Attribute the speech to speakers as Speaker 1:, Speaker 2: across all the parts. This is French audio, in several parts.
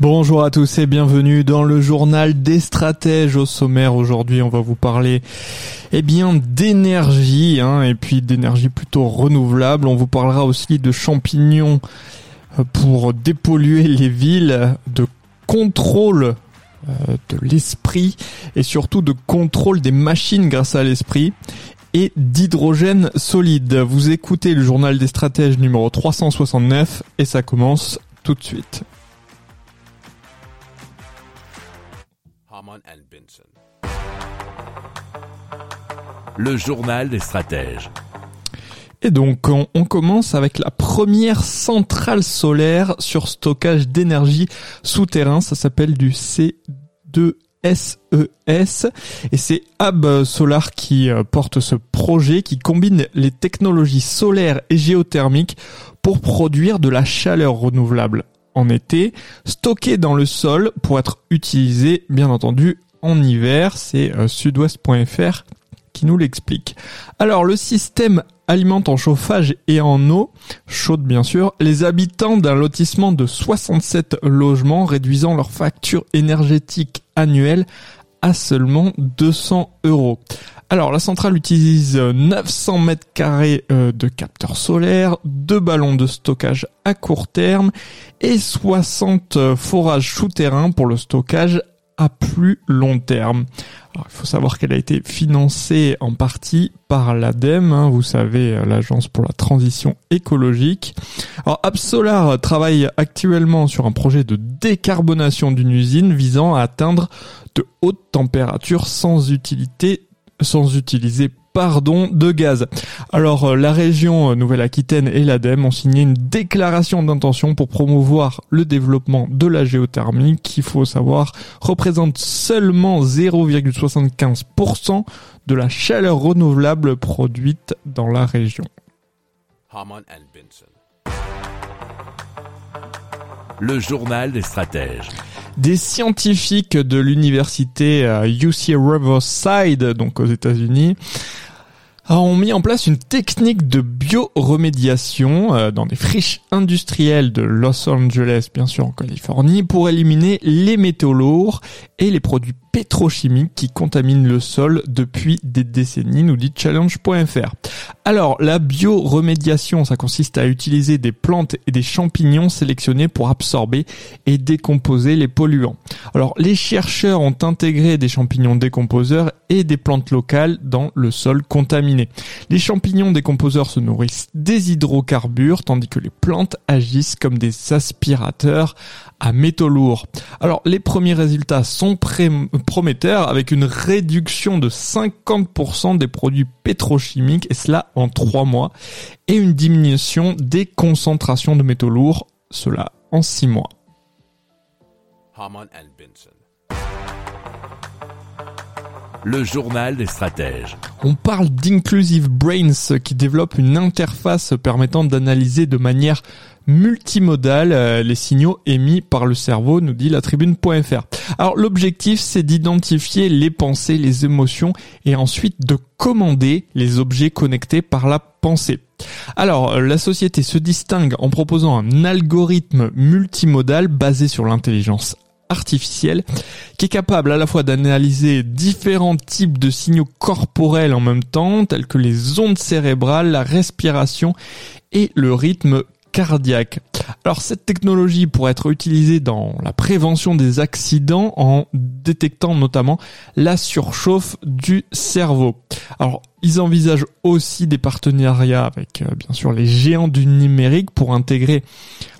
Speaker 1: Bonjour à tous et bienvenue dans le journal des stratèges. Au sommaire aujourd'hui, on va vous parler eh bien d'énergie hein, et puis d'énergie plutôt renouvelable. On vous parlera aussi de champignons euh, pour dépolluer les villes, de contrôle euh, de l'esprit et surtout de contrôle des machines grâce à l'esprit et d'hydrogène solide. Vous écoutez le journal des stratèges numéro 369 et ça commence tout de suite.
Speaker 2: Haman and Benson.
Speaker 3: Le journal des stratèges.
Speaker 1: Et donc, on, on commence avec la première centrale solaire sur stockage d'énergie souterrain. Ça s'appelle du C2SES. Et c'est Ab Solar qui euh, porte ce projet qui combine les technologies solaires et géothermiques pour produire de la chaleur renouvelable en été, stockée dans le sol pour être utilisée, bien entendu, en hiver. C'est euh, sudouest.fr qui nous l'explique. Alors le système alimente en chauffage et en eau, chaude bien sûr, les habitants d'un lotissement de 67 logements, réduisant leur facture énergétique annuelle à seulement 200 euros. Alors la centrale utilise 900 mètres carrés euh, de capteurs solaires, deux ballons de stockage à court terme et 60 forages souterrains pour le stockage à plus long terme. Alors, il faut savoir qu'elle a été financée en partie par l'ADEME, hein, vous savez, euh, l'agence pour la transition écologique. Alors, Absolar travaille actuellement sur un projet de décarbonation d'une usine visant à atteindre de hautes températures sans utilité, sans utiliser pardon, de gaz. Alors euh, la région euh, Nouvelle-Aquitaine et l'ADEME ont signé une déclaration d'intention pour promouvoir le développement de la géothermie qui, il faut savoir, représente seulement 0,75% de la chaleur renouvelable produite dans la région.
Speaker 3: Le journal des stratèges.
Speaker 1: Des scientifiques de l'université euh, UC Riverside, donc aux États-Unis, ont mis en place une technique de bioremédiation euh, dans des friches industrielles de Los Angeles, bien sûr en Californie, pour éliminer les métaux lourds et les produits pétrochimiques qui contaminent le sol depuis des décennies, nous dit challenge.fr. Alors, la bioremédiation, ça consiste à utiliser des plantes et des champignons sélectionnés pour absorber et décomposer les polluants. Alors, les chercheurs ont intégré des champignons décomposeurs et des plantes locales dans le sol contaminé. Les champignons décomposeurs se nourrissent des hydrocarbures, tandis que les plantes agissent comme des aspirateurs à métaux lourds. Alors, les premiers résultats sont prometteurs avec une réduction de 50% des produits pétrochimiques, et cela en trois mois, et une diminution des concentrations de métaux lourds, cela en six mois.
Speaker 3: Le journal des stratèges.
Speaker 1: On parle d'Inclusive Brains qui développe une interface permettant d'analyser de manière multimodale euh, les signaux émis par le cerveau, nous dit la tribune.fr. Alors l'objectif c'est d'identifier les pensées, les émotions et ensuite de commander les objets connectés par la pensée. Alors, euh, la société se distingue en proposant un algorithme multimodal basé sur l'intelligence artificielle qui est capable à la fois d'analyser différents types de signaux corporels en même temps, tels que les ondes cérébrales, la respiration et le rythme cardiaque. Alors cette technologie pourrait être utilisée dans la prévention des accidents en détectant notamment la surchauffe du cerveau. Alors ils envisagent aussi des partenariats avec euh, bien sûr les géants du numérique pour intégrer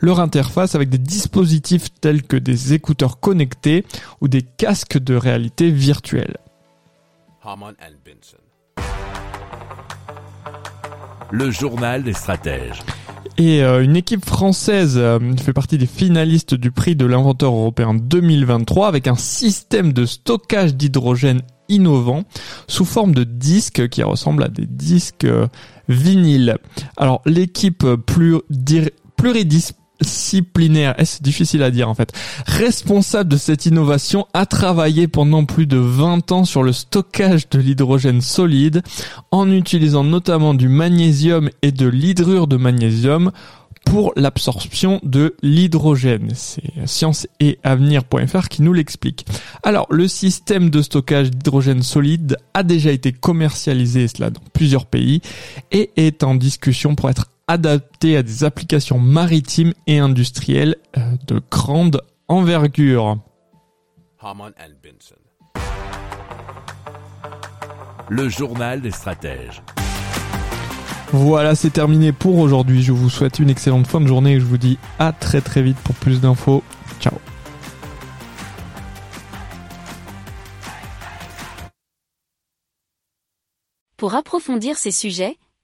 Speaker 1: leur interface avec des dispositifs tels que des écouteurs connectés ou des casques de réalité virtuelle.
Speaker 3: Le journal des stratèges.
Speaker 1: Et euh, une équipe française euh, fait partie des finalistes du prix de l'inventeur européen 2023 avec un système de stockage d'hydrogène innovant sous forme de disques qui ressemblent à des disques euh, vinyles. Alors l'équipe plus pluridisciplinaire, eh, c'est difficile à dire en fait, responsable de cette innovation a travaillé pendant plus de 20 ans sur le stockage de l'hydrogène solide en utilisant notamment du magnésium et de l'hydrure de magnésium pour l'absorption de l'hydrogène. C'est science et avenir.fr qui nous l'explique. Alors, le système de stockage d'hydrogène solide a déjà été commercialisé, cela dans plusieurs pays, et est en discussion pour être adapté à des applications maritimes et industrielles euh, de grande envergure.
Speaker 3: Le journal des stratèges.
Speaker 1: Voilà, c'est terminé pour aujourd'hui. Je vous souhaite une excellente fin de journée et je vous dis à très très vite pour plus d'infos. Ciao.
Speaker 4: Pour approfondir ces sujets,